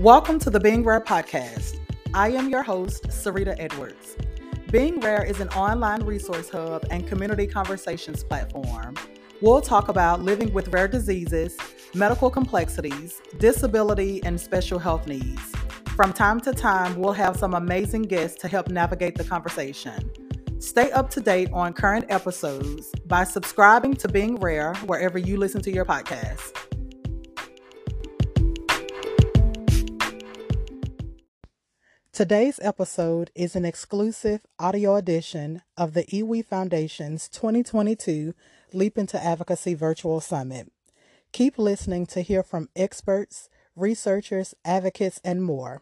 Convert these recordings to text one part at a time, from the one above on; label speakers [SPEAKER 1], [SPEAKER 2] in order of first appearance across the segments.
[SPEAKER 1] Welcome to the Being Rare podcast. I am your host, Sarita Edwards. Being Rare is an online resource hub and community conversations platform. We'll talk about living with rare diseases, medical complexities, disability, and special health needs. From time to time, we'll have some amazing guests to help navigate the conversation. Stay up to date on current episodes by subscribing to Being Rare wherever you listen to your podcast. Today's episode is an exclusive audio edition of the EWE Foundation's 2022 Leap into Advocacy Virtual Summit. Keep listening to hear from experts, researchers, advocates, and more.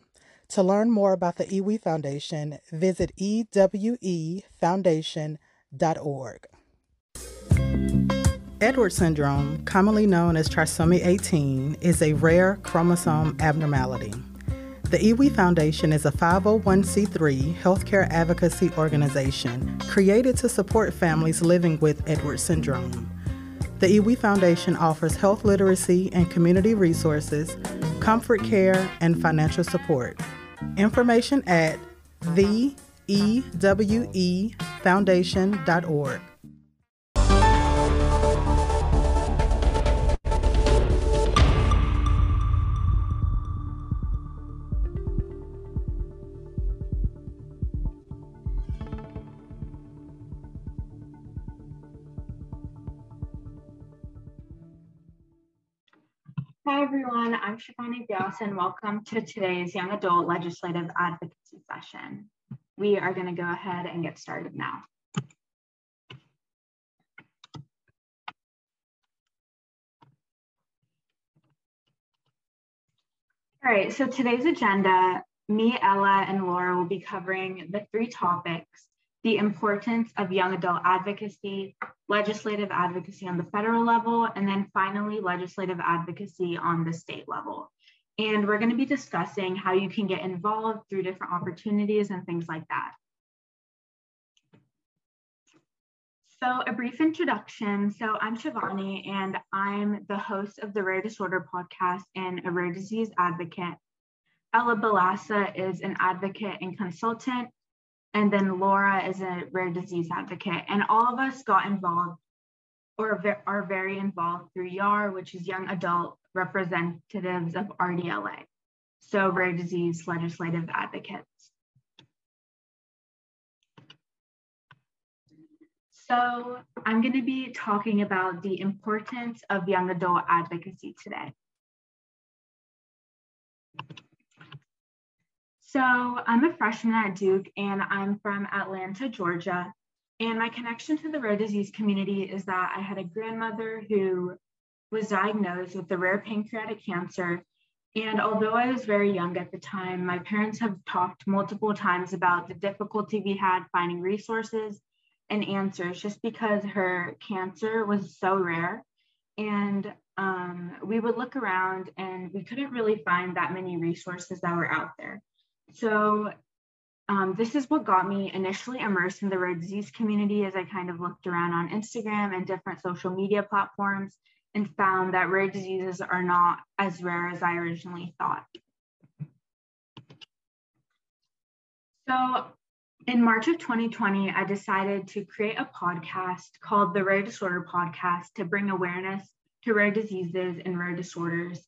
[SPEAKER 1] To learn more about the EWE Foundation, visit ewefoundation.org. Edwards syndrome, commonly known as trisomy 18, is a rare chromosome abnormality. The EWE Foundation is a 501c3 healthcare advocacy organization created to support families living with Edwards syndrome. The EWE Foundation offers health literacy and community resources, comfort care, and financial support. Information at theewefoundation.org.
[SPEAKER 2] Hi everyone, I'm Shivani Vyas and welcome to today's Young Adult Legislative Advocacy session. We are going to go ahead and get started now. All right, so today's agenda, me, Ella, and Laura will be covering the three topics the importance of young adult advocacy, legislative advocacy on the federal level, and then finally, legislative advocacy on the state level. And we're going to be discussing how you can get involved through different opportunities and things like that. So, a brief introduction. So, I'm Shivani, and I'm the host of the Rare Disorder podcast and a rare disease advocate. Ella Balassa is an advocate and consultant and then Laura is a rare disease advocate. And all of us got involved or are very involved through YAR, which is Young Adult Representatives of RDLA, so rare disease legislative advocates. So I'm going to be talking about the importance of young adult advocacy today. So I'm a freshman at Duke and I'm from Atlanta, Georgia. And my connection to the rare disease community is that I had a grandmother who was diagnosed with the rare pancreatic cancer. And although I was very young at the time, my parents have talked multiple times about the difficulty we had finding resources and answers just because her cancer was so rare. And um, we would look around and we couldn't really find that many resources that were out there. So um, this is what got me initially immersed in the rare disease community as I kind of looked around on Instagram and different social media platforms and found that rare diseases are not as rare as I originally thought. So in March of 2020, I decided to create a podcast called the Rare Disorder Podcast to bring awareness to rare diseases and rare disorders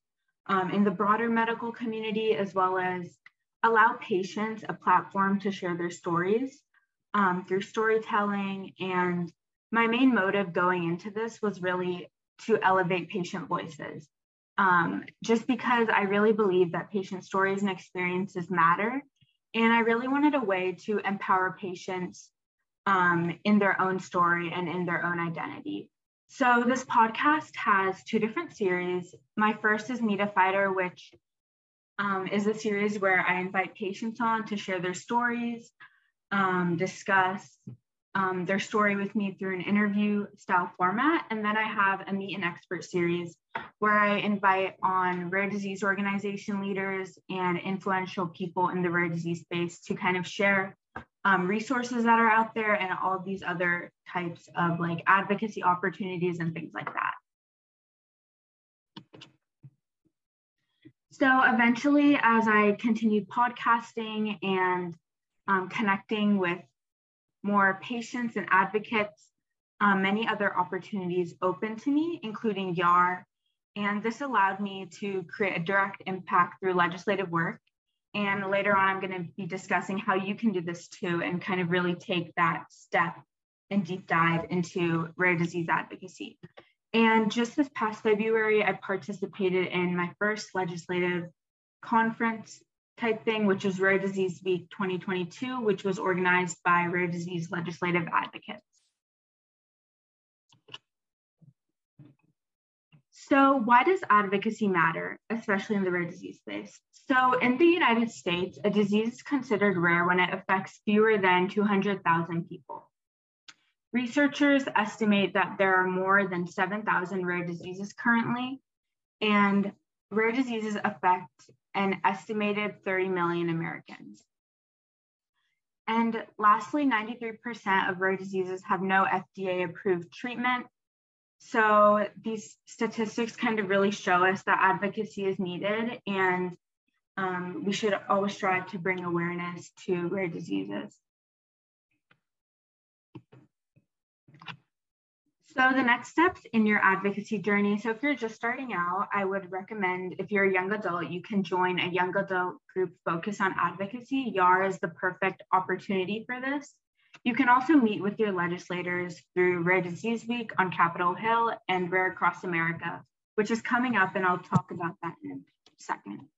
[SPEAKER 2] um, in the broader medical community, as well as allow patients a platform to share their stories um, through storytelling. And my main motive going into this was really to elevate patient voices. Um, just because I really believe that patient stories and experiences matter. And I really wanted a way to empower patients um, in their own story and in their own identity. So this podcast has two different series. My first is Meet a Fighter, which um, is a series where I invite patients on to share their stories, um, discuss um, their story with me through an interview style format. And then I have a meet an expert series where I invite on rare disease organization leaders and influential people in the rare disease space to kind of share um, resources that are out there and all these other types of like advocacy opportunities and things like that. So eventually, as I continued podcasting and um, connecting with more patients and advocates, um, many other opportunities opened to me, including YAR. And this allowed me to create a direct impact through legislative work. And later on, I'm going to be discussing how you can do this too and kind of really take that step and deep dive into rare disease advocacy. And just this past February, I participated in my first legislative conference type thing, which was Rare Disease Week 2022, which was organized by Rare Disease Legislative Advocates. So, why does advocacy matter, especially in the rare disease space? So, in the United States, a disease is considered rare when it affects fewer than 200,000 people. Researchers estimate that there are more than 7,000 rare diseases currently, and rare diseases affect an estimated 30 million Americans. And lastly, 93% of rare diseases have no FDA approved treatment. So these statistics kind of really show us that advocacy is needed and um, we should always strive to bring awareness to rare diseases. So the next steps in your advocacy journey. So if you're just starting out, I would recommend if you're a young adult, you can join a young adult group focused on advocacy. YAR is the perfect opportunity for this. You can also meet with your legislators through Rare Disease Week on Capitol Hill and Rare Across America, which is coming up, and I'll talk about that in a second.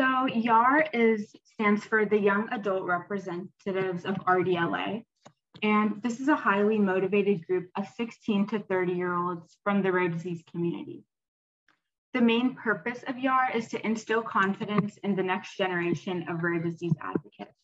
[SPEAKER 2] So YAR is stands for the Young Adult Representatives of RDLA. And this is a highly motivated group of 16 to 30 year olds from the rare disease community. The main purpose of YAR is to instill confidence in the next generation of rare disease advocates.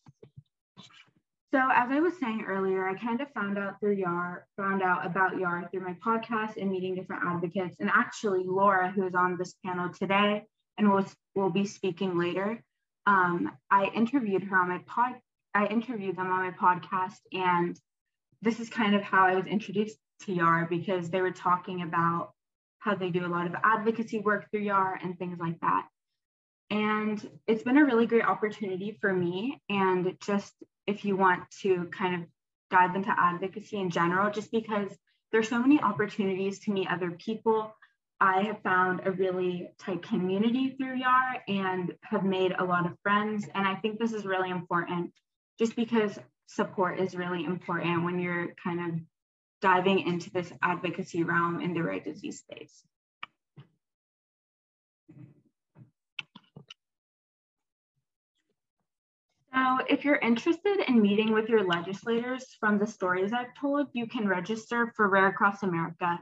[SPEAKER 2] So as I was saying earlier, I kind of found out through YAR, found out about YAR through my podcast and meeting different advocates. And actually Laura, who is on this panel today, and will will be speaking later. Um, I interviewed her on my pod. I interviewed them on my podcast, and this is kind of how I was introduced to YAR because they were talking about how they do a lot of advocacy work through YAR and things like that. And it's been a really great opportunity for me. And just if you want to kind of dive into advocacy in general, just because there's so many opportunities to meet other people I have found a really tight community through YAR and have made a lot of friends. And I think this is really important just because support is really important when you're kind of diving into this advocacy realm in the rare disease space. So if you're interested in meeting with your legislators from the stories I've told, you can register for Rare Across America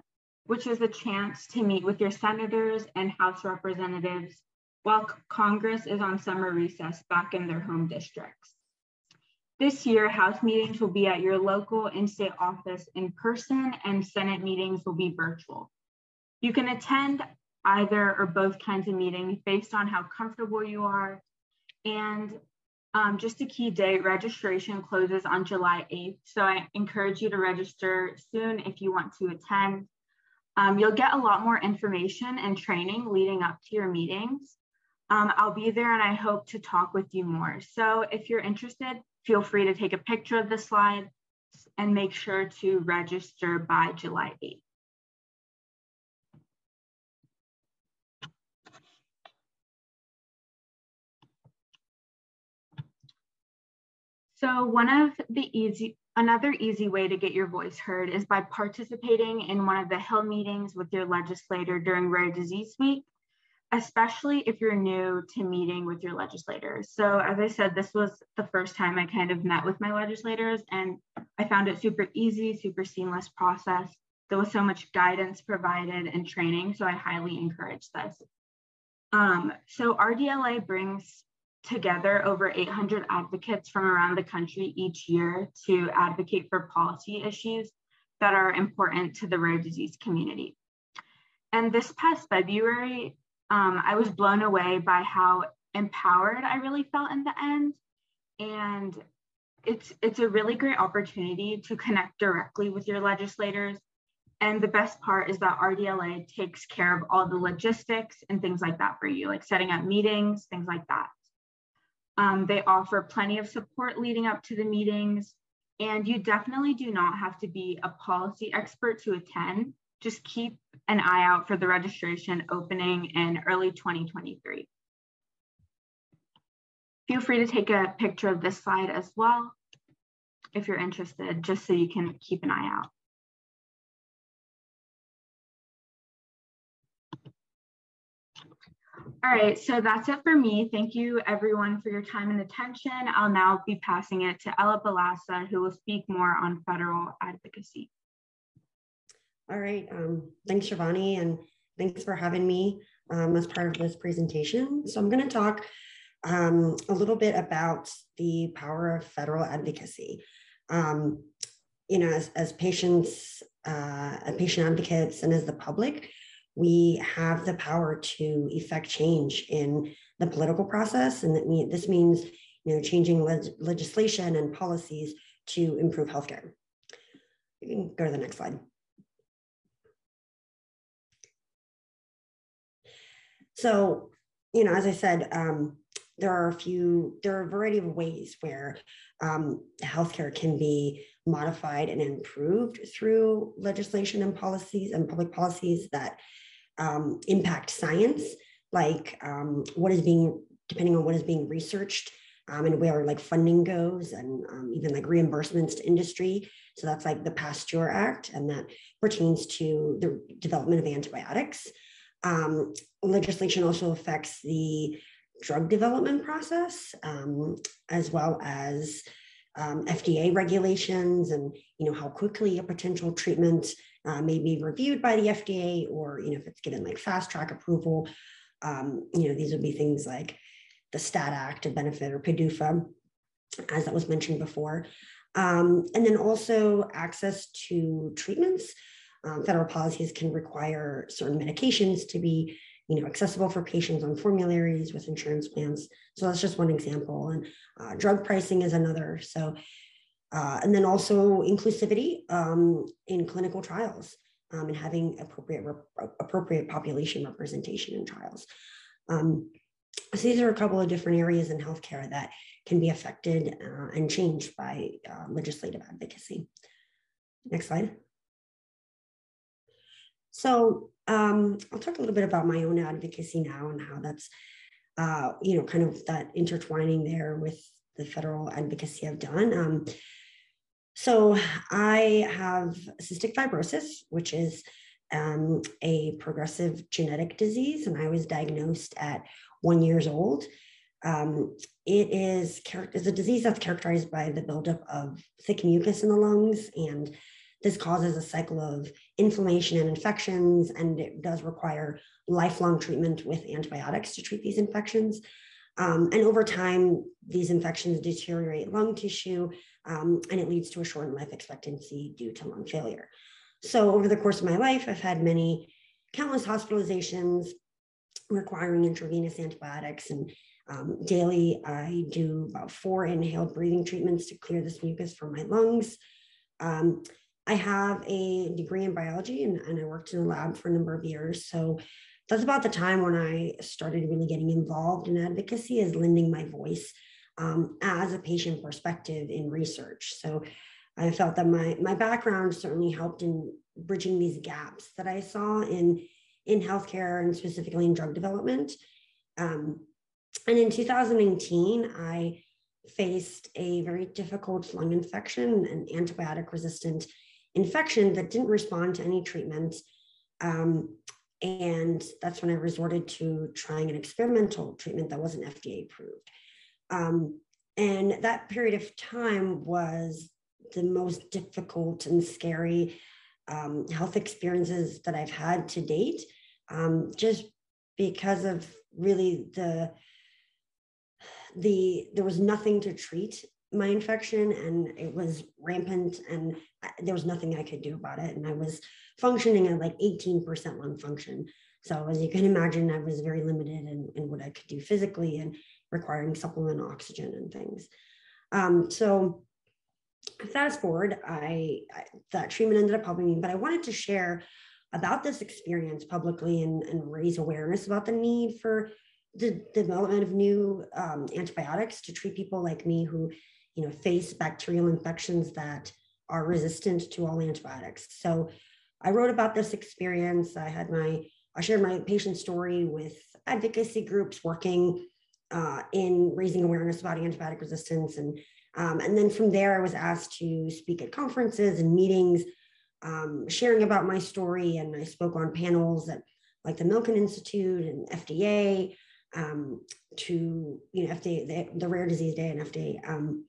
[SPEAKER 2] which is a chance to meet with your senators and House representatives while Congress is on summer recess back in their home districts. This year, House meetings will be at your local in-state office in person and Senate meetings will be virtual. You can attend either or both kinds of meetings based on how comfortable you are. And um, just a key date, registration closes on July 8th. So I encourage you to register soon if you want to attend. Um, you'll get a lot more information and training leading up to your meetings. Um, I'll be there and I hope to talk with you more. So if you're interested, feel free to take a picture of the slide and make sure to register by July 8th. So one of the easy Another easy way to get your voice heard is by participating in one of the Hill meetings with your legislator during Rare Disease Week, especially if you're new to meeting with your legislators. So as I said, this was the first time I kind of met with my legislators and I found it super easy, super seamless process. There was so much guidance provided and training, so I highly encourage this. Um, so RDLA brings together over 800 advocates from around the country each year to advocate for policy issues that are important to the rare disease community. And this past February, um, I was blown away by how empowered I really felt in the end. And it's, it's a really great opportunity to connect directly with your legislators and the best part is that RDLA takes care of all the logistics and things like that for you, like setting up meetings, things like that. Um, they offer plenty of support leading up to the meetings, and you definitely do not have to be a policy expert to attend. Just keep an eye out for the registration opening in early 2023. Feel free to take a picture of this slide as well if you're interested, just so you can keep an eye out. All right, so that's it for me. Thank you everyone for your time and attention. I'll now be passing it to Ella Balassa, who will speak more on federal advocacy.
[SPEAKER 3] All right, um, thanks Shivani, and thanks for having me um, as part of this presentation. So I'm gonna talk um, a little bit about the power of federal advocacy. Um, you know, as, as patients, uh, patient advocates, and as the public, we have the power to effect change in the political process. And that mean, this means you know, changing le- legislation and policies to improve healthcare. You can go to the next slide. So, you know, as I said, um, there are a few, there are a variety of ways where um, healthcare can be modified and improved through legislation and policies and public policies that um, impact science, like um, what is being, depending on what is being researched um, and where like funding goes and um, even like reimbursements to industry. So that's like the Pasteur Act, and that pertains to the development of antibiotics. Um, legislation also affects the drug development process, um, as well as FDA regulations and you know how quickly a potential treatment uh, may be reviewed by the FDA or you know if it's given like fast track approval. Um, you know these would be things like the STAT Act of benefit or PDUFA, as that was mentioned before, um, and then also access to treatments. Um, federal policies can require certain medications to be you know, accessible for patients on formularies with insurance plans. So that's just one example. And uh, drug pricing is another. So, uh, and then also inclusivity um, in clinical trials um, and having appropriate appropriate population representation in trials. Um, so these are a couple of different areas in healthcare that can be affected uh, and changed by uh, legislative advocacy. Next slide. So um, I'll talk a little bit about my own advocacy now and how that's, uh, you know, kind of that intertwining there with the federal advocacy I've done. Um, so I have cystic fibrosis, which is um, a progressive genetic disease, and I was diagnosed at one years old. Um, it is, is a disease that's characterized by the buildup of thick mucus in the lungs and this causes a cycle of inflammation and infections, and it does require lifelong treatment with antibiotics to treat these infections. Um, and over time, these infections deteriorate lung tissue, um, and it leads to a shortened life expectancy due to lung failure. So, over the course of my life, I've had many countless hospitalizations requiring intravenous antibiotics. And um, daily, I do about four inhaled breathing treatments to clear this mucus from my lungs. Um, I have a degree in biology and, and I worked in a lab for a number of years. So that's about the time when I started really getting involved in advocacy as lending my voice um, as a patient perspective in research. So I felt that my, my background certainly helped in bridging these gaps that I saw in, in healthcare and specifically in drug development. Um, and in 2018, I faced a very difficult lung infection an antibiotic resistant infection that didn't respond to any treatment. Um, and that's when I resorted to trying an experimental treatment that wasn't FDA approved. Um, and that period of time was the most difficult and scary um, health experiences that I've had to date, um, just because of really the the there was nothing to treat my infection and it was rampant and there was nothing I could do about it. And I was functioning at like 18% lung function. So as you can imagine, I was very limited in, in what I could do physically and requiring supplement oxygen and things. Um, so fast forward, I, I, that treatment ended up helping me, but I wanted to share about this experience publicly and, and raise awareness about the need for the development of new um, antibiotics to treat people like me who, you know, face bacterial infections that are resistant to all antibiotics. So I wrote about this experience. I had my, I shared my patient story with advocacy groups working uh, in raising awareness about antibiotic resistance. And, um, and then from there, I was asked to speak at conferences and meetings, um, sharing about my story. And I spoke on panels at like the Milken Institute and FDA um, to, you know, FDA, the, the, Rare Disease Day and FDA. Um,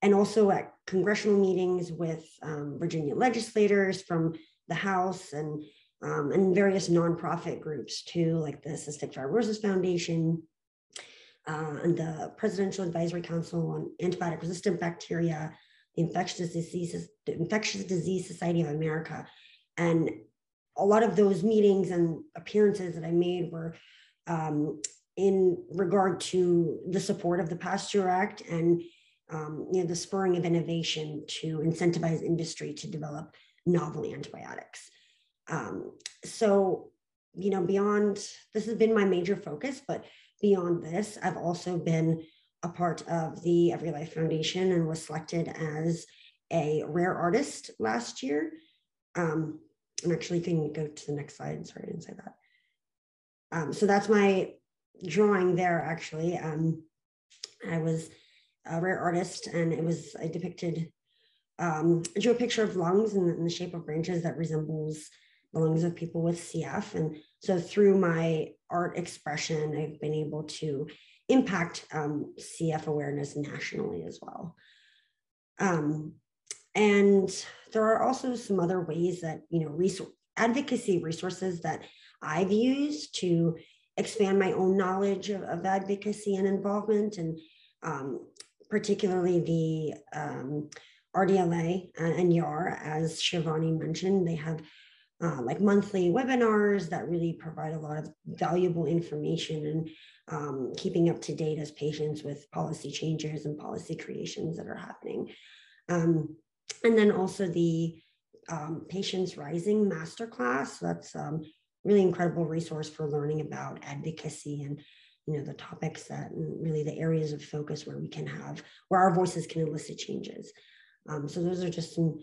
[SPEAKER 3] and also at congressional meetings with um, Virginia legislators from the House and um, and various nonprofit groups too, like the Cystic Fibrosis Foundation uh, and the Presidential Advisory Council on Antibiotic Resistant Bacteria, the Infectious Diseases, the Infectious Disease Society of America, and a lot of those meetings and appearances that I made were um, in regard to the support of the Pasteur Act and um, you know the spurring of innovation to incentivize industry to develop novel antibiotics. Um, so, you know, beyond this has been my major focus, but beyond this, I've also been a part of the Every Life Foundation and was selected as a rare artist last year. Um, I'm actually can go to the next slide. Sorry, I didn't say that. Um, so that's my drawing there, actually. Um, I was a rare artist and it was, I depicted um, I drew a picture of lungs in, in the shape of branches that resembles the lungs of people with CF. And so through my art expression, I've been able to impact um, CF awareness nationally as well. Um, and there are also some other ways that, you know, resource, advocacy resources that I've used to expand my own knowledge of, of advocacy and involvement, and um, particularly the um, RDLA and YAR, as Shivani mentioned, they have uh, like monthly webinars that really provide a lot of valuable information and um, keeping up to date as patients with policy changes and policy creations that are happening. Um, and then also the um, Patients Rising Masterclass. That's um, really incredible resource for learning about advocacy and you know the topics that really the areas of focus where we can have where our voices can elicit changes um, so those are just some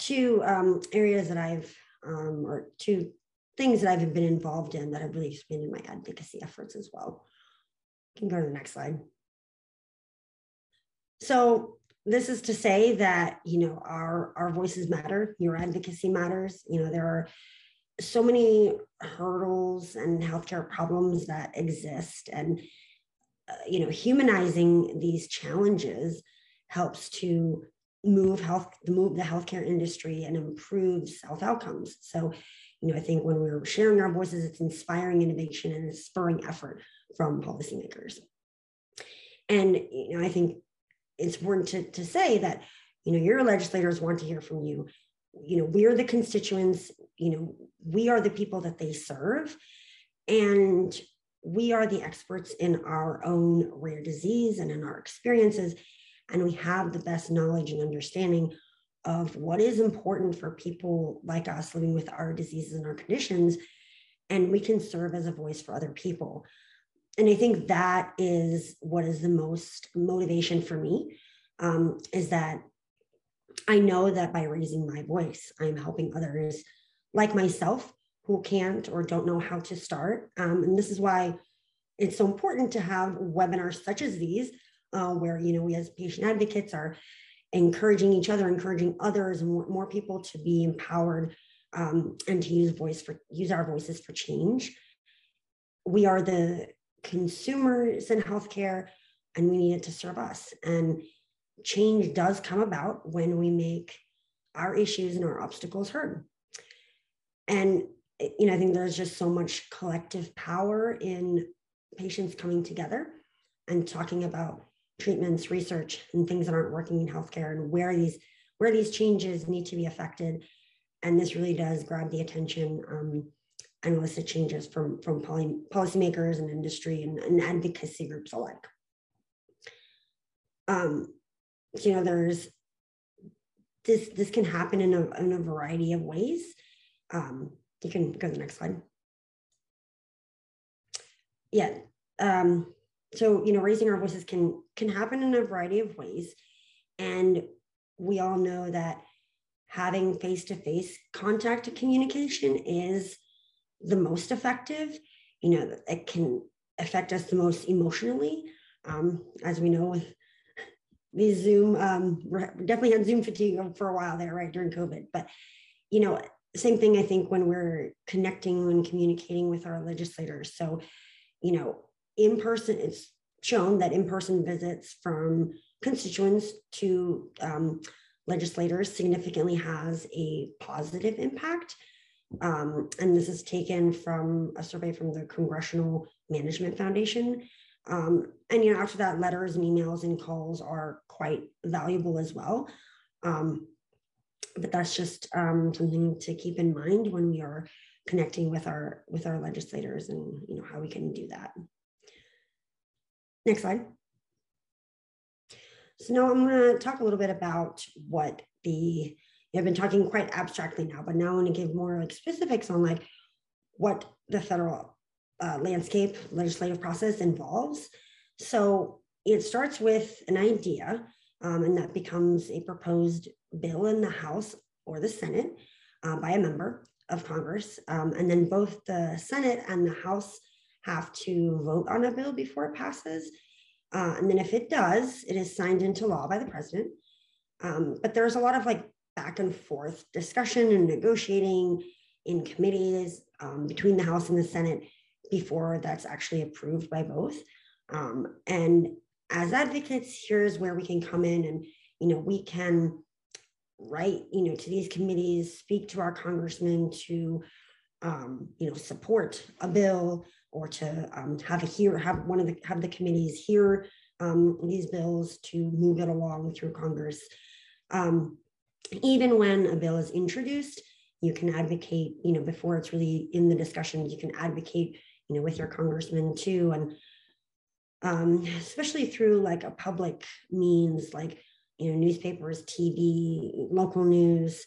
[SPEAKER 3] two um, areas that I've, um, or two things that I've been involved in that have really expanded my advocacy efforts as well. You can go to the next slide. So this is to say that, you know, our, our voices matter, your advocacy matters. You know, there are so many hurdles and healthcare problems that exist and, uh, you know, humanizing these challenges helps to move health the move the healthcare industry and improves health outcomes so you know i think when we're sharing our voices it's inspiring innovation and spurring effort from policymakers. And you know i think it's important to, to say that you know your legislators want to hear from you. You know we're the constituents you know we are the people that they serve and we are the experts in our own rare disease and in our experiences and we have the best knowledge and understanding of what is important for people like us living with our diseases and our conditions. And we can serve as a voice for other people. And i think that is what is the most motivation for me um, is that i know that by raising my voice i'm helping others like myself who can't or don't know how to start. Um, and this is why it's so important to have webinars such as these uh, where you know we as patient advocates are encouraging each other, encouraging others, and more, people to be empowered um, and to use voice for use our voices for change. We are the consumers in healthcare, and we need it to serve us. And change does come about when we make our issues and our obstacles heard. And you know, I think there's just so much collective power in patients coming together and talking about treatments, research, and things that aren't working in healthcare and where these where these changes need to be affected. And this really does grab the attention um, and elicit changes from, from poly, policymakers and industry and, and advocacy groups alike. Um, you know, there's this this can happen in a, in a variety of ways. Um, you can go to the next slide. Yeah. Um, so you know, raising our voices can can happen in a variety of ways, and we all know that having face-to-face contact communication is the most effective. You know, it can affect us the most emotionally, um, as we know with the Zoom, um, definitely had Zoom fatigue for a while there, right during COVID. But you know, same thing. I think when we're connecting and communicating with our legislators. So, you know, in person, it's shown that in person visits from constituents to um, legislators significantly has a positive impact. Um, and this is taken from a survey from the Congressional Management Foundation. Um, and you know, after that, letters and emails and calls are quite valuable as well. Um, but that's just um, something to keep in mind when we are connecting with our with our legislators and you know how we can do that. Next slide. So now I'm going to talk a little bit about what the I've been talking quite abstractly now, but now I want to give more like specifics on like what the federal uh, landscape legislative process involves. So it starts with an idea, um, and that becomes a proposed bill in the House or the Senate uh, by a member of Congress. Um, and then both the Senate and the House have to vote on a bill before it passes. Uh, and then if it does, it is signed into law by the president. Um, but there's a lot of like back and forth discussion and negotiating in committees um, between the House and the Senate before that's actually approved by both. Um, and as advocates, here's where we can come in and, you know, we can write, you know, to these committees, speak to our congressmen to, um, you know, support a bill or to um, have a hear, have one of the, have the committees hear um, these bills to move it along through Congress. Um, even when a bill is introduced, you can advocate, you know, before it's really in the discussion, you can advocate you know, with your congressman too. And um, especially through like a public means like, you know, newspapers, TV, local news,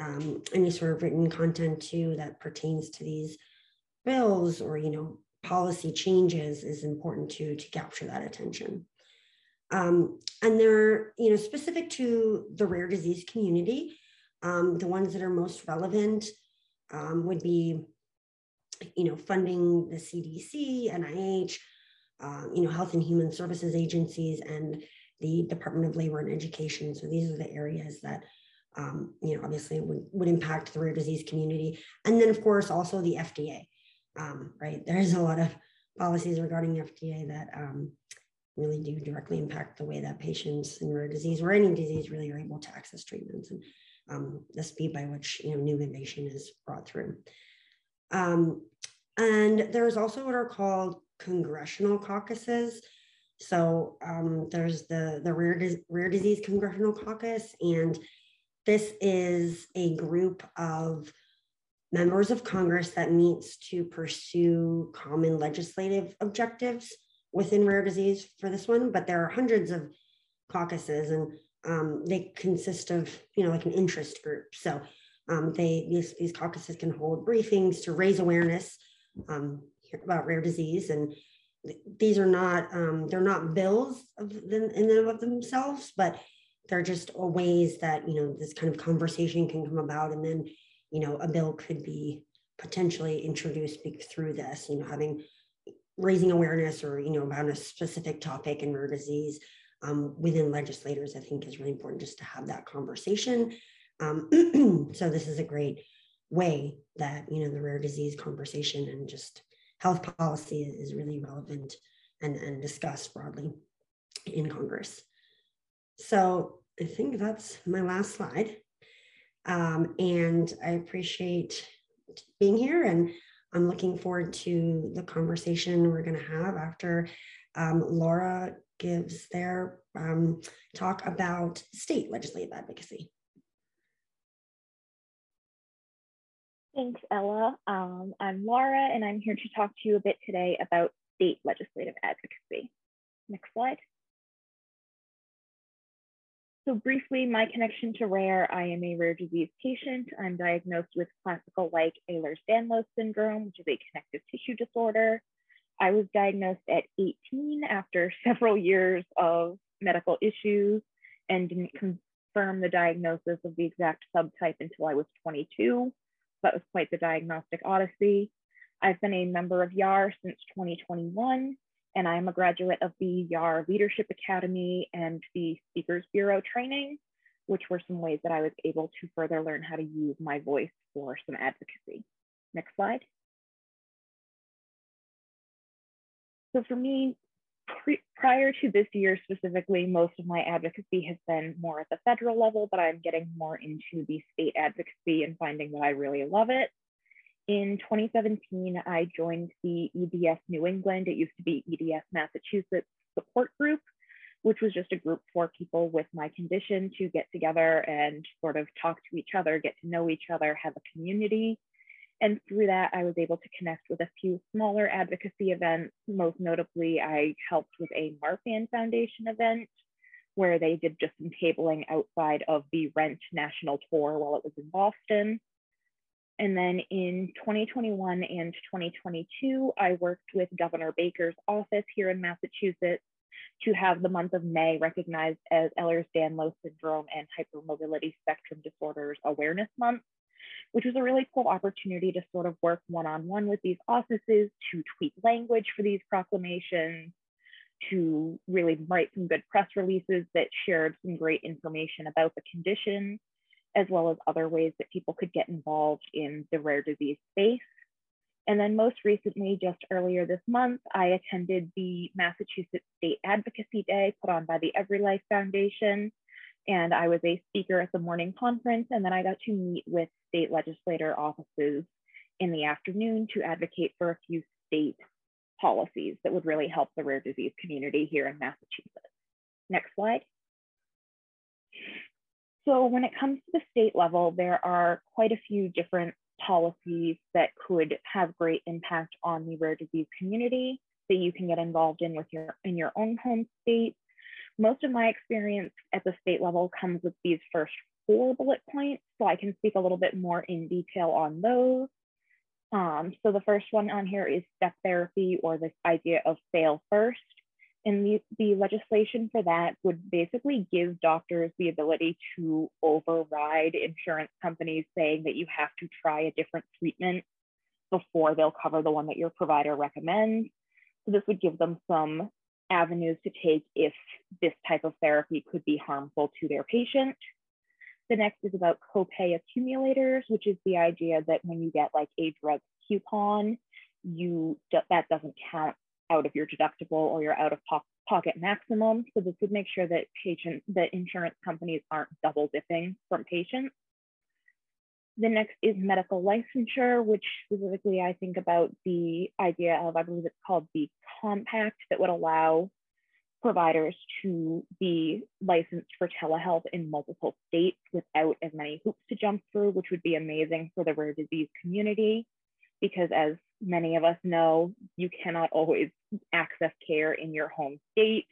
[SPEAKER 3] um, any sort of written content too that pertains to these bills or, you know, policy changes is important to, to capture that attention. Um, and they're, you know, specific to the rare disease community. Um, the ones that are most relevant um, would be you know, funding the CDC, NIH, uh, you know, Health and Human Services agencies, and the Department of Labor and Education. So these are the areas that, um, you know, obviously would, would impact the rare disease community. And then, of course, also the FDA, um, right? There's a lot of policies regarding FDA that um, really do directly impact the way that patients in rare disease or any disease really are able to access treatments and um, the speed by which, you know, new innovation is brought through. Um, and there's also what are called congressional caucuses. So um, there's the, the rare, rare disease congressional caucus, and this is a group of members of Congress that meets to pursue common legislative objectives within rare disease for this one. But there are hundreds of caucuses, and um, they consist of you know like an interest group. So um, they these, these caucuses can hold briefings to raise awareness um, about rare disease, and these are not um, they're not bills of them in and of themselves, but they're just ways that you know this kind of conversation can come about, and then you know a bill could be potentially introduced through this. You know, having raising awareness or you know about a specific topic in rare disease um, within legislators, I think is really important just to have that conversation um, so this is a great way that you know the rare disease conversation and just health policy is really relevant and, and discussed broadly in Congress. So I think that's my last slide. Um, and I appreciate being here and I'm looking forward to the conversation we're going to have after um, Laura gives their um, talk about state legislative advocacy.
[SPEAKER 4] Thanks, Ella. Um, I'm Laura, and I'm here to talk to you a bit today about state legislative advocacy. Next slide. So briefly, my connection to rare, I am a rare disease patient. I'm diagnosed with classical-like Ehlers-Danlos syndrome, which is a connective tissue disorder. I was diagnosed at 18 after several years of medical issues and didn't confirm the diagnosis of the exact subtype until I was 22. That was quite the diagnostic odyssey. I've been a member of YAR since 2021, and I am a graduate of the YAR Leadership Academy and the Speakers Bureau training, which were some ways that I was able to further learn how to use my voice for some advocacy. Next slide. So for me, prior to this year specifically, most of my advocacy has been more at the federal level, but I'm getting more into the state advocacy and finding that I really love it. In 2017, I joined the EDS New England. It used to be EDS Massachusetts support group, which was just a group for people with my condition to get together and sort of talk to each other, get to know each other, have a community. And through that, I was able to connect with a few smaller advocacy events. Most notably, I helped with a Marfan Foundation event where they did just some tabling outside of the Rent National Tour while it was in Boston. And then in 2021 and 2022, I worked with Governor Baker's office here in Massachusetts to have the month of May recognized as Ehlers-Danlos syndrome and hypermobility spectrum disorders awareness month which was a really cool opportunity to sort of work one-on-one with these offices to tweak language for these proclamations, to really write some good press releases that shared some great information about the condition, as well as other ways that people could get involved in the rare disease space. And then most recently, just earlier this month, I attended the Massachusetts State Advocacy Day put on by the Every Life Foundation, and I was a speaker at the morning conference, and then I got to meet with state legislator offices in the afternoon to advocate for a few state policies that would really help the rare disease community here in Massachusetts. Next slide. So when it comes to the state level, there are quite a few different policies that could have great impact on the rare disease community that you can get involved in with your in your own home state most of my experience at the state level comes with these first four bullet points, so I can speak a little bit more in detail on those. Um, so the first one on here is step therapy or this idea of fail first. And the, the legislation for that would basically give doctors the ability to override insurance companies saying that you have to try a different treatment before they'll cover the one that your provider recommends. So this would give them some avenues to take if this type of therapy could be harmful to their patient. The next is about copay accumulators, which is the idea that when you get like a drug coupon, you that doesn't count out of your deductible or your out of pocket maximum. So this would make sure that patient that insurance companies aren't double dipping from patients. The next is medical licensure, which specifically I think about the idea of, I believe it's called the compact that would allow providers to be licensed for telehealth in multiple states without as many hoops to jump through, which would be amazing for the rare disease community. Because as many of us know, you cannot always access care in your home state.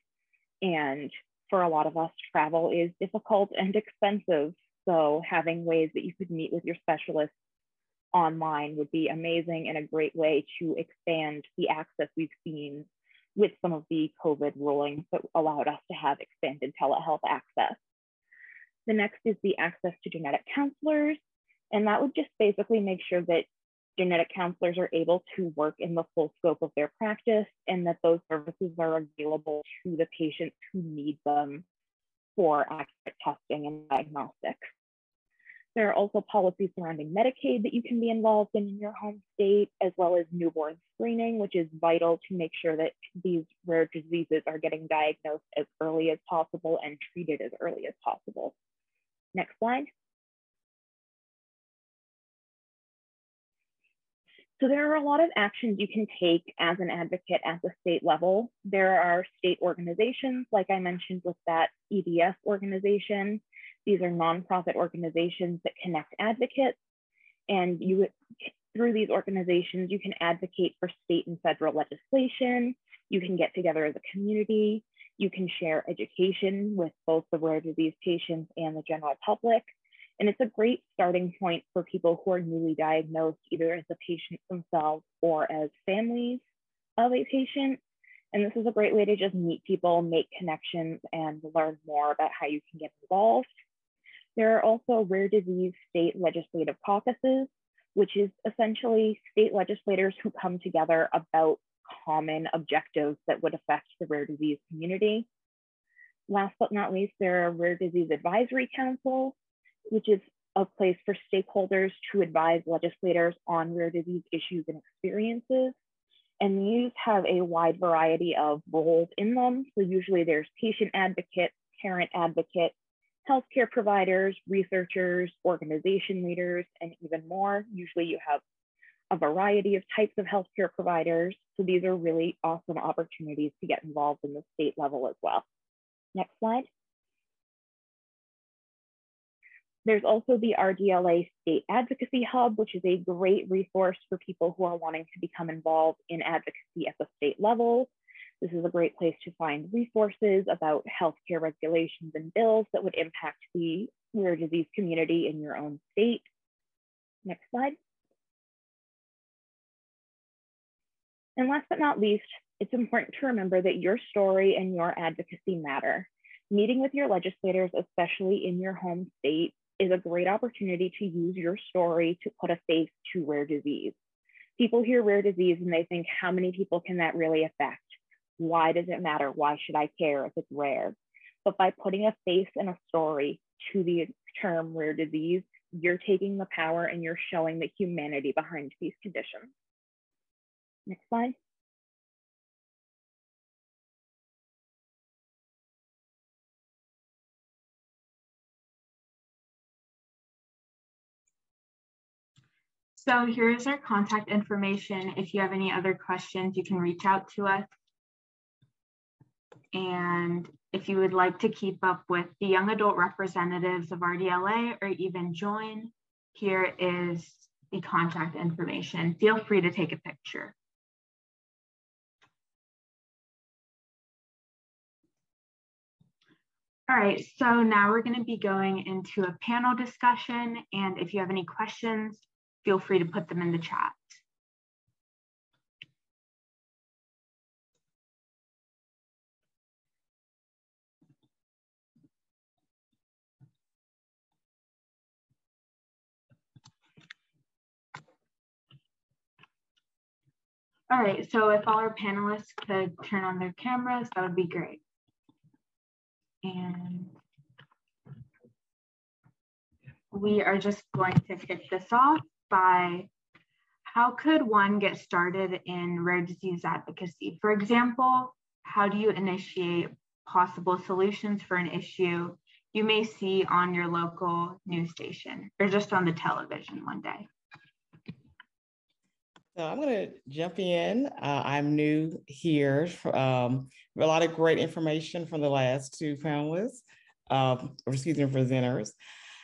[SPEAKER 4] And for a lot of us, travel is difficult and expensive. So having ways that you could meet with your specialist online would be amazing and a great way to expand the access we've seen with some of the COVID rulings that allowed us to have expanded telehealth access. The next is the access to genetic counselors. And that would just basically make sure that genetic counselors are able to work in the full scope of their practice and that those services are available to the patients who need them for accurate testing and diagnostics. There are also policies surrounding Medicaid that you can be involved in in your home state, as well as newborn screening, which is vital to make sure that these rare diseases are getting diagnosed as early as possible and treated as early as possible. Next slide. So there are a lot of actions you can take as an advocate at the state level. There are state organizations, like I mentioned with that EDS organization, these are nonprofit organizations that connect advocates. And you, through these organizations, you can advocate for state and federal legislation. You can get together as a community. You can share education with both the rare disease patients and the general public. And it's a great starting point for people who are newly diagnosed, either as the patient themselves or as families of a patient. And this is a great way to just meet people, make connections, and learn more about how you can get involved. There are also rare disease state legislative caucuses, which is essentially state legislators who come together about common objectives that would affect the rare disease community. Last but not least, there are rare disease advisory councils, which is a place for stakeholders to advise legislators on rare disease issues and experiences. And these have a wide variety of roles in them. So usually there's patient advocates, parent advocates, healthcare providers, researchers, organization leaders, and even more. Usually you have a variety of types of healthcare providers. So these are really awesome opportunities to get involved in the state level as well. Next slide. There's also the RDLA State Advocacy Hub, which is a great resource for people who are wanting to become involved in advocacy at the state level. This is a great place to find resources about healthcare regulations and bills that would impact the rare disease community in your own state. Next slide. And last but not least, it's important to remember that your story and your advocacy matter. Meeting with your legislators, especially in your home state, is a great opportunity to use your story to put a face to rare disease. People hear rare disease and they think, how many people can that really affect? Why does it matter? Why should I care if it's rare? But by putting a face and a story to the term rare disease, you're taking the power and you're showing the humanity behind these conditions. Next slide.
[SPEAKER 2] So here's our contact information. If you have any other questions, you can reach out to us. And if you would like to keep up with the young adult representatives of RDLA or even join, here is the contact information. Feel free to take a picture. All right, so now we're gonna be going into a panel discussion. And if you have any questions, feel free to put them in the chat. All right, so if all our panelists could turn on their cameras, that would be great. And we are just going to kick this off by how could one get started in rare disease advocacy? For example, how do you initiate possible solutions for an issue you may see on your local news station or just on the television one day?
[SPEAKER 5] So I'm going to jump in. Uh, I'm new here. Um, a lot of great information from the last two panelists, um, or excuse me, presenters.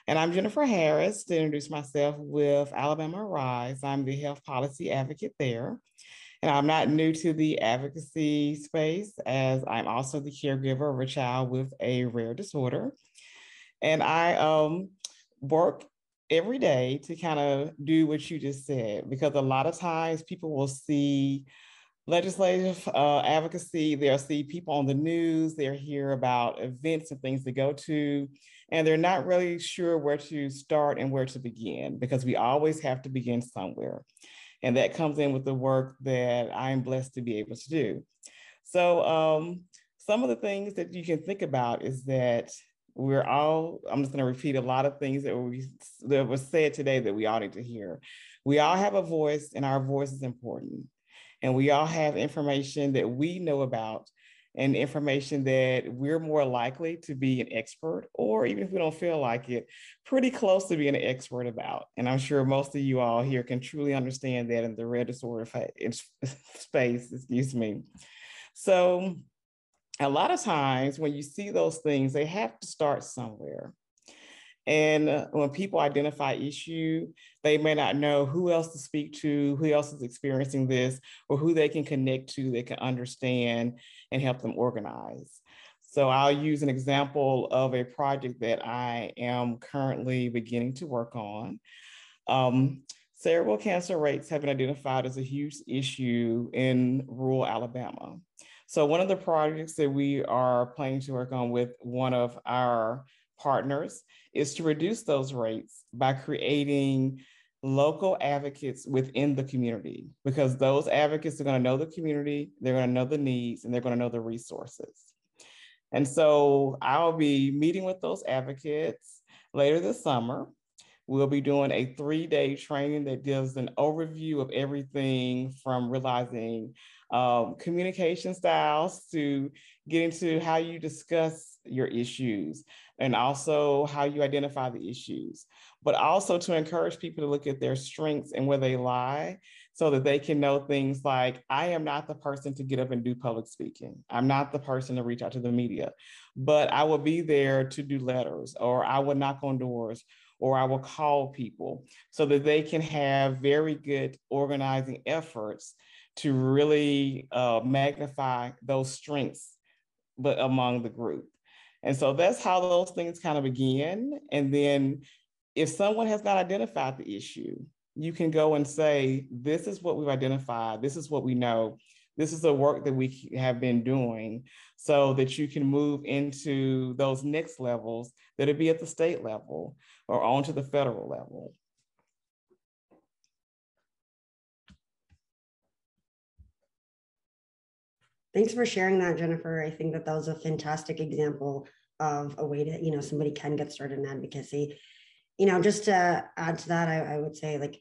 [SPEAKER 5] And I'm Jennifer Harris to introduce myself with Alabama Arise. I'm the health policy advocate there. And I'm not new to the advocacy space as I'm also the caregiver of a child with a rare disorder. And I um, work every day to kind of do what you just said, because a lot of times people will see legislative uh, advocacy, they'll see people on the news, they'll hear about events and things to go to, and they're not really sure where to start and where to begin because we always have to begin somewhere. And that comes in with the work that I'm blessed to be able to do. So, um, some of the things that you can think about is that we're all, I'm just going to repeat a lot of things that, we, that was said today that we all need to hear. We all have a voice, and our voice is important. And we all have information that we know about and information that we're more likely to be an expert, or even if we don't feel like it, pretty close to being an expert about. And I'm sure most of you all here can truly understand that in the rare disorder space, excuse me. So a lot of times when you see those things, they have to start somewhere. And uh, when people identify issue, they may not know who else to speak to, who else is experiencing this, or who they can connect to that can understand and help them organize. So I'll use an example of a project that I am currently beginning to work on. Um, cervical cancer rates have been identified as a huge issue in rural Alabama. So one of the projects that we are planning to work on with one of our partners is to reduce those rates by creating local advocates within the community because those advocates are going to know the community, they're going to know the needs, and they're going to know the resources. And so I'll be meeting with those advocates later this summer. We'll be doing a three day training that gives an overview of everything from realizing um, communication styles to get into how you discuss your issues and also how you identify the issues, but also to encourage people to look at their strengths and where they lie so that they can know things like I am not the person to get up and do public speaking. I'm not the person to reach out to the media, but I will be there to do letters or I will knock on doors or I will call people so that they can have very good organizing efforts to really uh, magnify those strengths but among the group. And so that's how those things kind of begin. And then if someone has not identified the issue, you can go and say, this is what we've identified, this is what we know, this is the work that we have been doing so that you can move into those next levels that'll be at the state level or onto the federal level.
[SPEAKER 3] Thanks for sharing that, Jennifer. I think that that was a fantastic example of a way to, you know, somebody can get started in advocacy. You know, just to add to that, I, I would say like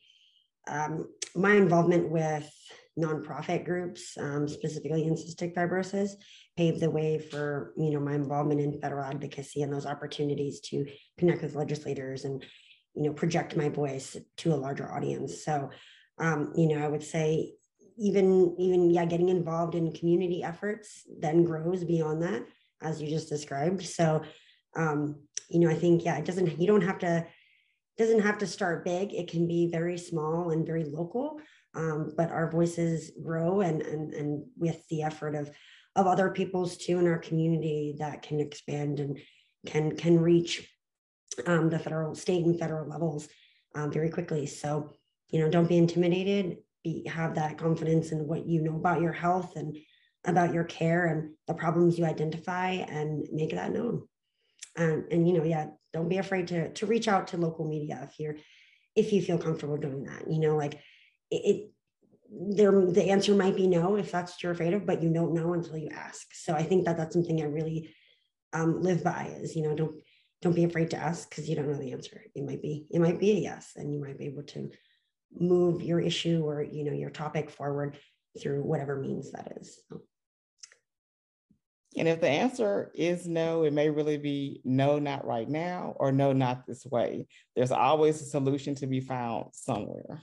[SPEAKER 3] um, my involvement with nonprofit groups, um, specifically in cystic fibrosis, paved the way for you know my involvement in federal advocacy and those opportunities to connect with legislators and you know project my voice to a larger audience. So, um, you know, I would say even even yeah getting involved in community efforts then grows beyond that as you just described. So um you know i think yeah it doesn't you don't have to doesn't have to start big. It can be very small and very local um, but our voices grow and and and with the effort of of other people's too in our community that can expand and can can reach um, the federal state and federal levels um, very quickly. So you know don't be intimidated be have that confidence in what you know about your health and about your care and the problems you identify and make that known. And and you know yeah don't be afraid to to reach out to local media if you're if you feel comfortable doing that you know like it, it there the answer might be no if that's what you're afraid of but you don't know until you ask. So i think that that's something i really um, live by is you know don't don't be afraid to ask because you don't know the answer. It might be it might be a yes and you might be able to move your issue or you know your topic forward through whatever means that is.
[SPEAKER 5] And if the answer is no it may really be no not right now or no not this way. There's always a solution to be found somewhere.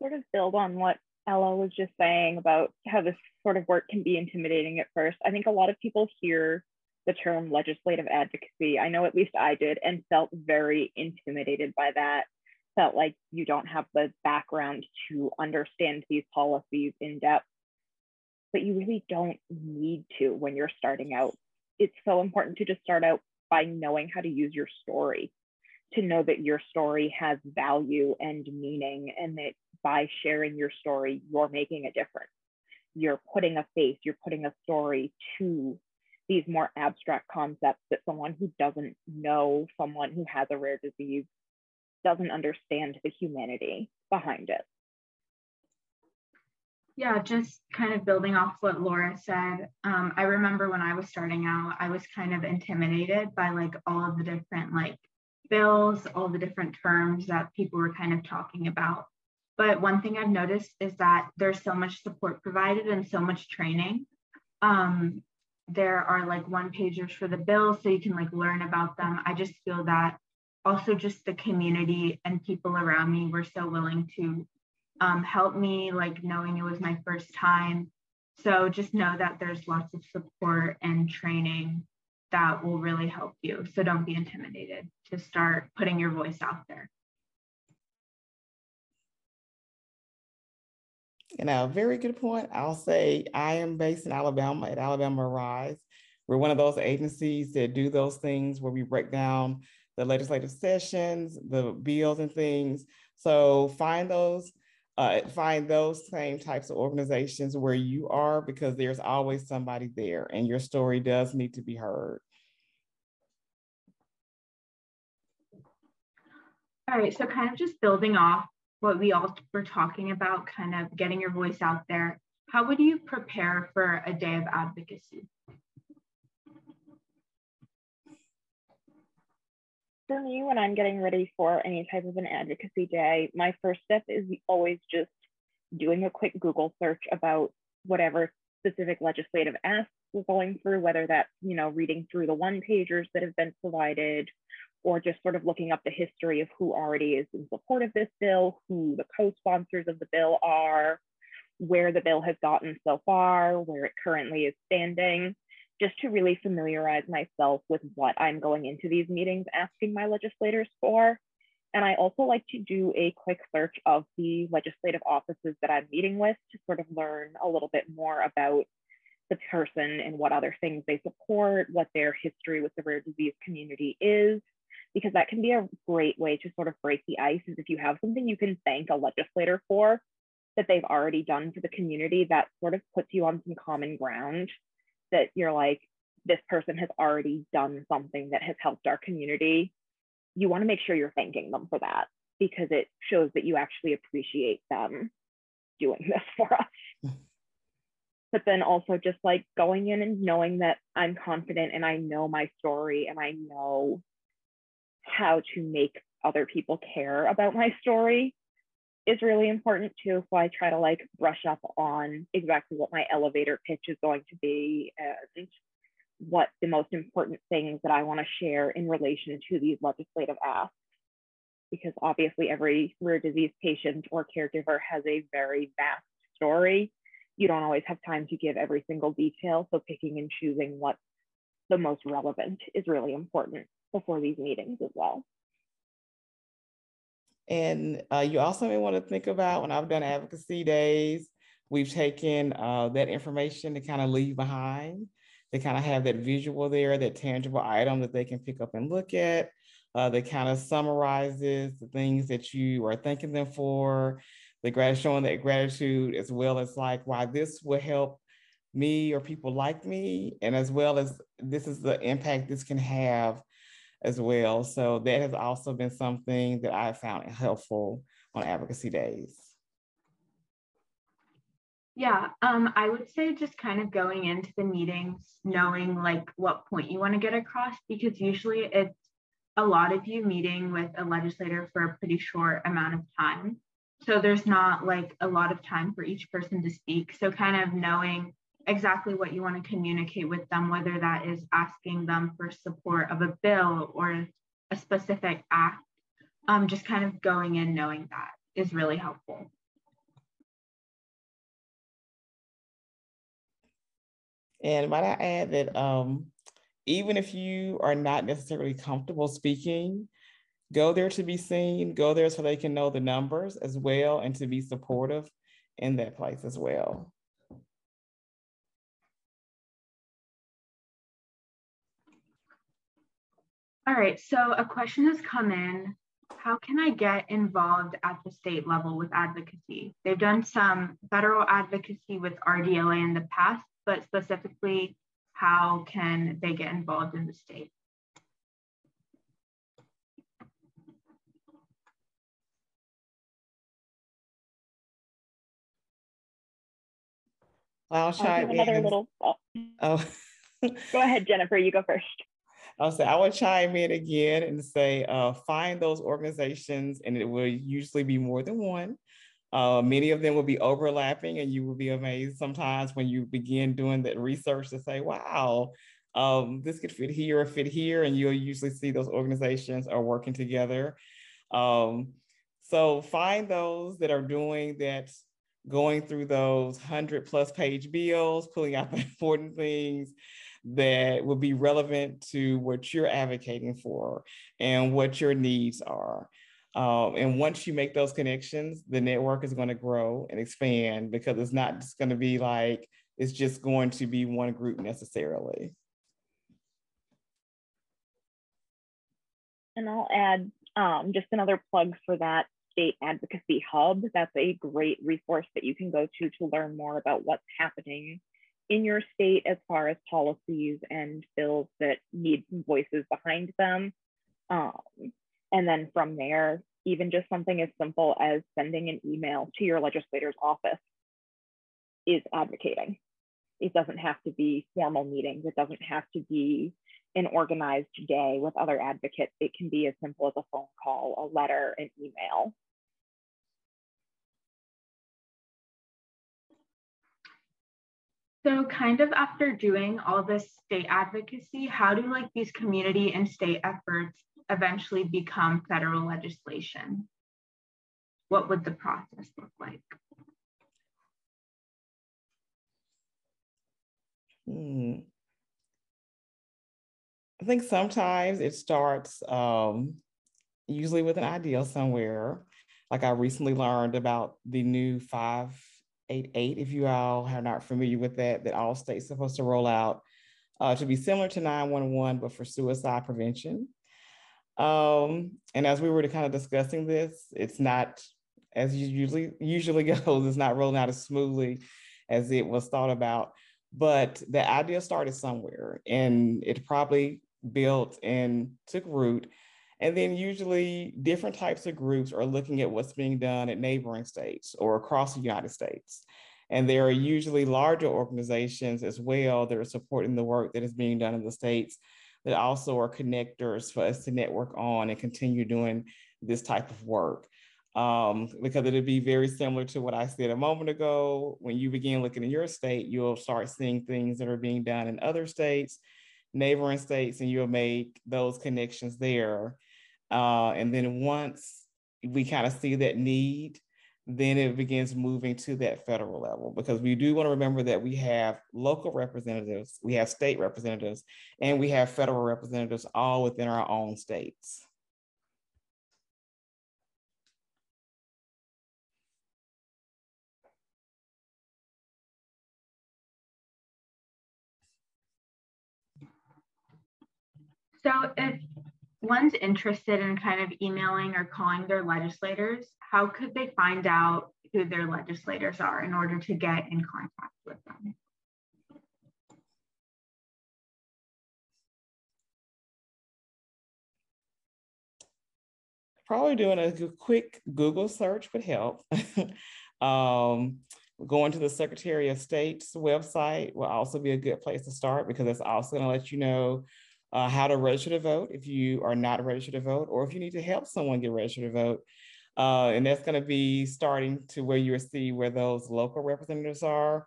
[SPEAKER 4] Sort of build on what ella was just saying about how this sort of work can be intimidating at first. I think a lot of people hear the term legislative advocacy. I know at least I did and felt very intimidated by that. Felt like you don't have the background to understand these policies in depth, but you really don't need to when you're starting out. It's so important to just start out by knowing how to use your story, to know that your story has value and meaning, and that by sharing your story, you're making a difference. You're putting a face, you're putting a story to these more abstract concepts that someone who doesn't know someone who has a rare disease doesn't understand the humanity behind it.
[SPEAKER 2] Yeah, just kind of building off what Laura said. Um, I remember when I was starting out, I was kind of intimidated by like all of the different like bills, all the different terms that people were kind of talking about. But one thing I've noticed is that there's so much support provided and so much training. Um, there are like one pagers for the bill so you can like learn about them. I just feel that also just the community and people around me were so willing to um, help me like knowing it was my first time. So just know that there's lots of support and training that will really help you. So don't be intimidated to start putting your voice out there
[SPEAKER 5] And a very good point. I'll say I am based in Alabama at Alabama Arise. We're one of those agencies that do those things where we break down the legislative sessions, the bills and things. So find those, uh, find those same types of organizations where you are because there's always somebody there and your story does need to be heard.
[SPEAKER 2] All right, so kind of just building off what we all were talking about, kind of getting your voice out there. How would you prepare for a day of advocacy?
[SPEAKER 4] For me, when I'm getting ready for any type of an advocacy day, my first step is always just doing a quick Google search about whatever specific legislative asks we're going through, whether that's, you know, reading through the one pagers that have been provided or just sort of looking up the history of who already is in support of this bill, who the co-sponsors of the bill are, where the bill has gotten so far, where it currently is standing, just to really familiarize myself with what I'm going into these meetings asking my legislators for. And I also like to do a quick search of the legislative offices that I'm meeting with to sort of learn a little bit more about the person and what other things they support, what their history with the rare disease community is, because that can be a great way to sort of break the ice is if you have something you can thank a legislator for that they've already done for the community that sort of puts you on some common ground that you're like this person has already done something that has helped our community. You want to make sure you're thanking them for that because it shows that you actually appreciate them doing this for us. But then also just like going in and knowing that i'm confident and i know my story and i know how to make other people care about my story is really important too. So I try to like brush up on exactly what my elevator pitch is going to be and what the most important things that I want to share in relation to these legislative asks. Because obviously, every rare disease patient or caregiver has a very vast story. You don't always have time to give every single detail. So, picking and choosing what's the most relevant is really important before these meetings as well.
[SPEAKER 5] And uh, you also may want to think about when I've done advocacy days, we've taken uh, that information to kind of leave behind. They kind of have that visual there, that tangible item that they can pick up and look at. Uh, that kind of summarizes the things that you are thanking them for, the gratitude, showing that gratitude, as well as like why this will help me or people like me, and as well as this is the impact this can have as well. So that has also been something that I found helpful on advocacy days.
[SPEAKER 2] Yeah, um, I would say just kind of going into the meetings, knowing like what point you want to get across, because usually it's a lot of you meeting with a legislator for a pretty short amount of time. So there's not like a lot of time for each person to speak. So kind of knowing exactly what you want to communicate with them, whether that is asking them for support of a bill or a specific act. Um, just kind of going in knowing that is really helpful.
[SPEAKER 5] And might I add that um, even if you are not necessarily comfortable speaking, go there to be seen, go there so they can know the numbers as well and to be supportive in that place as well.
[SPEAKER 2] All right, so a question has come in. How can I get involved at the state level with advocacy? They've done some federal advocacy with RDLA in the past, but specifically, how can they get involved in the state?
[SPEAKER 5] I'll try
[SPEAKER 4] another little. Oh. oh. Go ahead, Jennifer. You go first.
[SPEAKER 5] I'll say I would chime in again and say uh, find those organizations, and it will usually be more than one. Uh, many of them will be overlapping, and you will be amazed sometimes when you begin doing that research to say, "Wow, um, this could fit here or fit here," and you'll usually see those organizations are working together. Um, so find those that are doing that going through those 100 plus page bills, pulling out the important things, that will be relevant to what you're advocating for and what your needs are. Um, and once you make those connections, the network is going to grow and expand because it's not just going to be like it's just going to be one group necessarily.
[SPEAKER 4] And I'll add um, just another plug for that state advocacy hub. That's a great resource that you can go to to learn more about what's happening in your state as far as policies and bills that need voices behind them. Um, and then from there, even just something as simple as sending an email to your legislator's office is advocating. It doesn't have to be formal meetings. It doesn't have to be an organized day with other advocates. It can be as simple as a phone call, a letter, an email.
[SPEAKER 2] So kind of after doing all this state advocacy, how do like these community and state efforts eventually become federal legislation? What would the process look like?
[SPEAKER 5] Hmm. I think sometimes it starts um, usually with an idea somewhere. Like I recently learned about the new 588, if you all are not familiar with that, that all states are supposed to roll out uh, to be similar to 911, but for suicide prevention. Um, and as we were kind of discussing this, it's not as usually usually goes, it's not rolling out as smoothly as it was thought about. But the idea started somewhere and it probably built and took root. And then usually different types of groups are looking at what's being done at neighboring states or across the United States. And there are usually larger organizations as well that are supporting the work that is being done in the states that also are connectors for us to network on and continue doing this type of work. Um, because it'll be very similar to what I said a moment ago. When you begin looking in your state, you'll start seeing things that are being done in other states, neighboring states, and you'll make those connections there. Uh, and then once we kind of see that need, then it begins moving to that federal level because we do want to remember that we have local representatives, we have state representatives, and we have federal representatives all within our own states.
[SPEAKER 2] So if one's interested in kind of emailing or calling their legislators, how could they find out who their legislators are in order to get in contact with them?
[SPEAKER 5] Probably doing a quick Google search would help. um, going to the Secretary of State's website will also be a good place to start because it's also going to let you know uh, how to register to vote if you are not registered to vote, or if you need to help someone get registered to vote. Uh, and that's going to be starting to where you see where those local representatives are,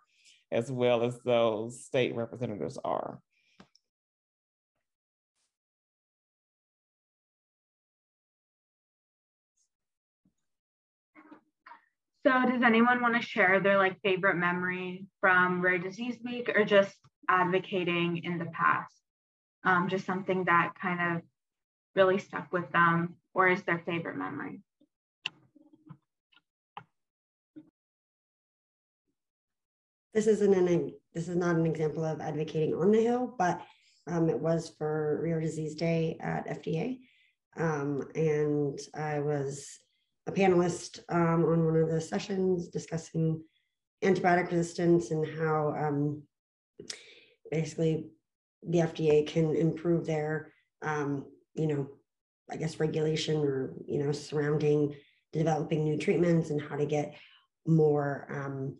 [SPEAKER 5] as well as those state representatives are.
[SPEAKER 2] So does anyone want to share their like favorite memory from Rare Disease Week or just advocating in the past? Um, just something that kind of really stuck with them or is their favorite memory?
[SPEAKER 3] This isn't an this is not an example of advocating on the hill, but um, it was for Rare Disease Day at FDA, um, and I was a panelist um, on one of the sessions discussing antibiotic resistance and how um, basically the FDA can improve their, um, you know, I guess regulation or you know surrounding developing new treatments and how to get more um,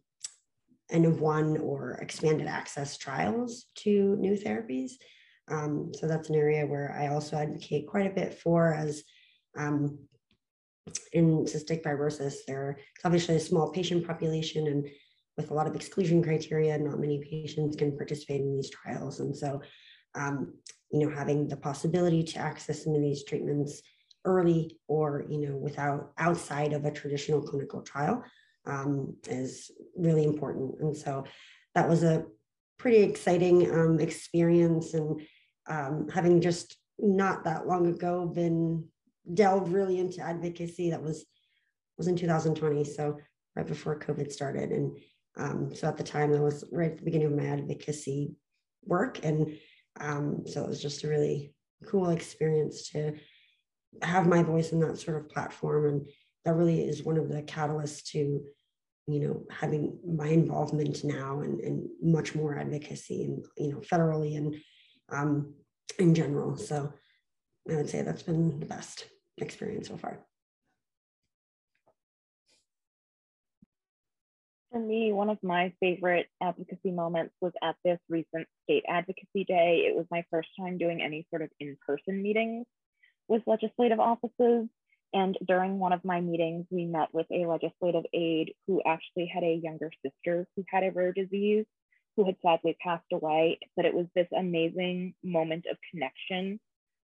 [SPEAKER 3] N of one or expanded access trials to new therapies. Um, so that's an area where I also advocate quite a bit for as um, in cystic fibrosis, there it's obviously a small patient population and with a lot of exclusion criteria, not many patients can participate in these trials. And so, um, you know, having the possibility to access some of these treatments early or, you know, without outside of a traditional clinical trial um, is really important. And so that was a pretty exciting um, experience. And um, having just not that long ago been delved really into advocacy. That was was in 2020, so right before COVID started. And um, so at the time, that was right at the beginning of my advocacy work, and um, so it was just a really cool experience to have my voice in that sort of platform, and that really is one of the catalysts to you know having my involvement now and, and much more advocacy and you know federally and um, in general. So i would say that's been the best experience so far
[SPEAKER 4] For me, one of my favorite advocacy moments was at this recent state advocacy day. It was my first time doing any sort of in person meetings with legislative offices. And during one of my meetings, we met with a legislative aide who actually had a younger sister who had a rare disease, who had sadly passed away. But it was this amazing moment of connection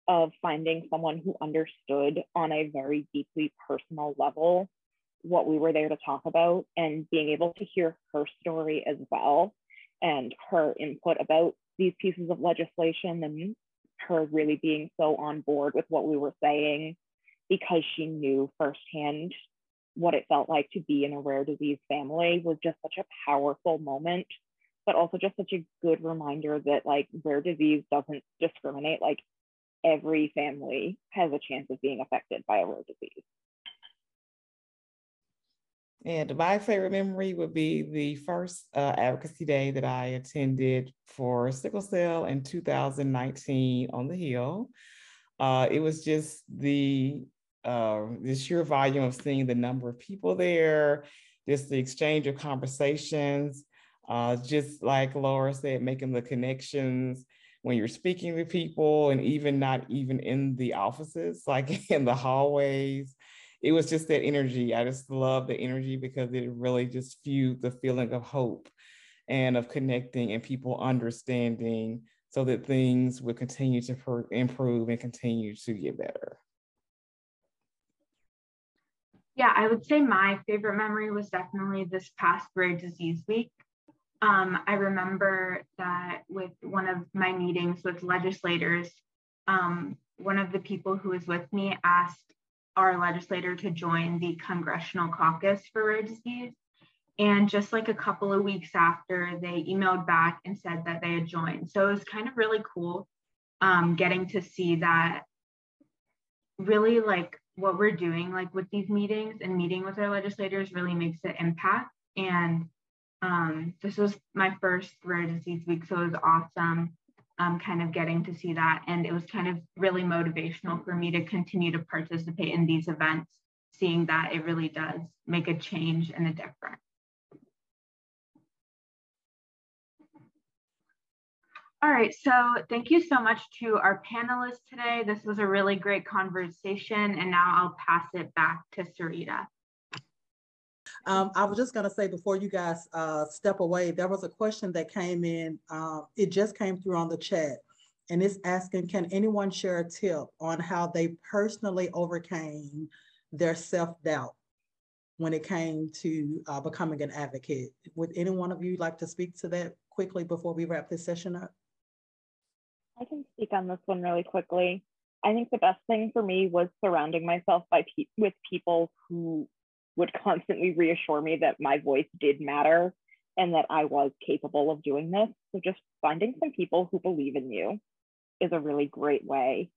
[SPEAKER 4] of finding someone who understood on a very deeply personal level what we were there to talk about and being able to hear her story as well and her input about these pieces of legislation and her really being so on board with what we were saying because she knew firsthand what it felt like to be in a rare disease family was just such a powerful moment but also just such a good reminder that like rare disease doesn't discriminate. Like every family has a chance of being affected by a rare disease
[SPEAKER 5] and my favorite memory would be the first uh, advocacy day that I attended for sickle cell in 2019 on the Hill. Uh, it was just the uh, the sheer volume of seeing the number of people there, just the exchange of conversations, uh, just like Laura said, making the connections when you're speaking to people, and even not even in the offices, like in the hallways it was just that energy. I just love the energy because it really just fueled the feeling of hope and of connecting and people understanding so that things would continue to improve and continue to get better.
[SPEAKER 2] Yeah, I would say my favorite memory was definitely this past Rare Disease Week. Um, I remember that with one of my meetings with legislators, um, one of the people who was with me asked our legislator to join the Congressional Caucus for Rare Disease. And just like a couple of weeks after, they emailed back and said that they had joined. So it was kind of really cool um, getting to see that really like what we're doing, like with these meetings and meeting with our legislators, really makes an impact. And um, this was my first rare disease week, so it was awesome um, kind of getting to see that. And it was kind of really motivational for me to continue to participate in these events, seeing that it really does make a change and a difference. All right, so thank you so much to our panelists today. This was a really great conversation, and now I'll pass it back to Sarita.
[SPEAKER 1] Um, I was just going to say before you guys uh, step away, there was a question that came in. Uh, it just came through on the chat, and it's asking, can anyone share a tip on how they personally overcame their self-doubt when it came to uh, becoming an advocate? Would any one of you like to speak to that quickly before we wrap this session up?
[SPEAKER 4] I can speak on this one really quickly. I think the best thing for me was surrounding myself by pe- with people who would constantly reassure me that my voice did matter and that I was capable of doing this. So just finding some people who believe in you is a really great way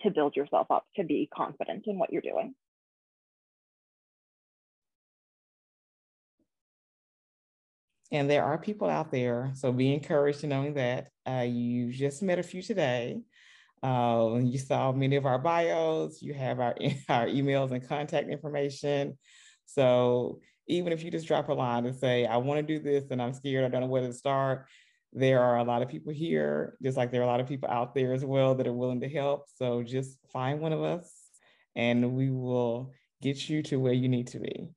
[SPEAKER 4] to build yourself up to be confident in what you're doing.
[SPEAKER 5] And there are people out there, so be encouraged in knowing that. Uh, you just met a few today. Uh, you saw many of our bios, you have our, our emails and contact information. So even if you just drop a line and say, I want to do this and I'm scared, I don't know where to start, there are a lot of people here, just like there are a lot of people out there as well that are willing to help. So just find one of us and we will get you to where you need to be.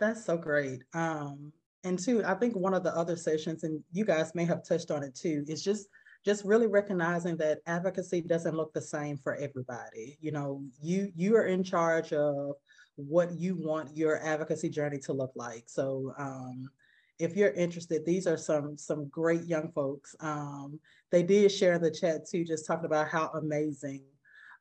[SPEAKER 1] That's so great. Um, and two, I think one of the other sessions, and you guys may have touched on it too, is just just really recognizing that advocacy doesn't look the same for everybody. You know, you you are in charge of what you want your advocacy journey to look like. So um, if you're interested, these are some some great young folks. Um, they did share in the chat too, just talking about how amazing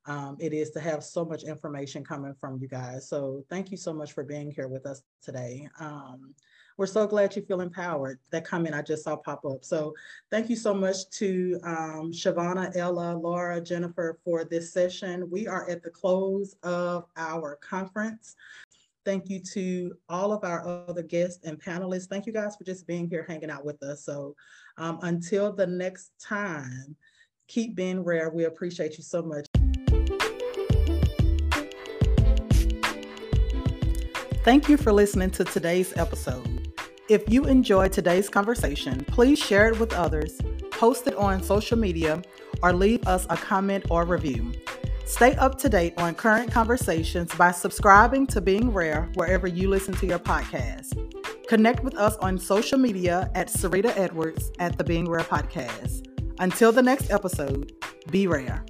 [SPEAKER 1] um, it is to have so much information coming from you guys. So thank you so much for being here with us today. Um, we're so glad you feel empowered. That comment I just saw pop up. So thank you so much to um, Shivani, Ella, Laura, Jennifer for this session. We are at the close of our conference. Thank you to all of our other guests and panelists. Thank you guys for just being here, hanging out with us. So um, until the next time, keep being rare. We appreciate you so much. Thank you for listening to today's episode. If you enjoyed today's conversation, please share it with others, post it on social media, or leave us a comment or review. Stay up to date on current conversations by subscribing to Being Rare wherever you listen to your podcast. Connect with us on social media at Sarita Edwards at the Being Rare Podcast. Until the next episode, be rare.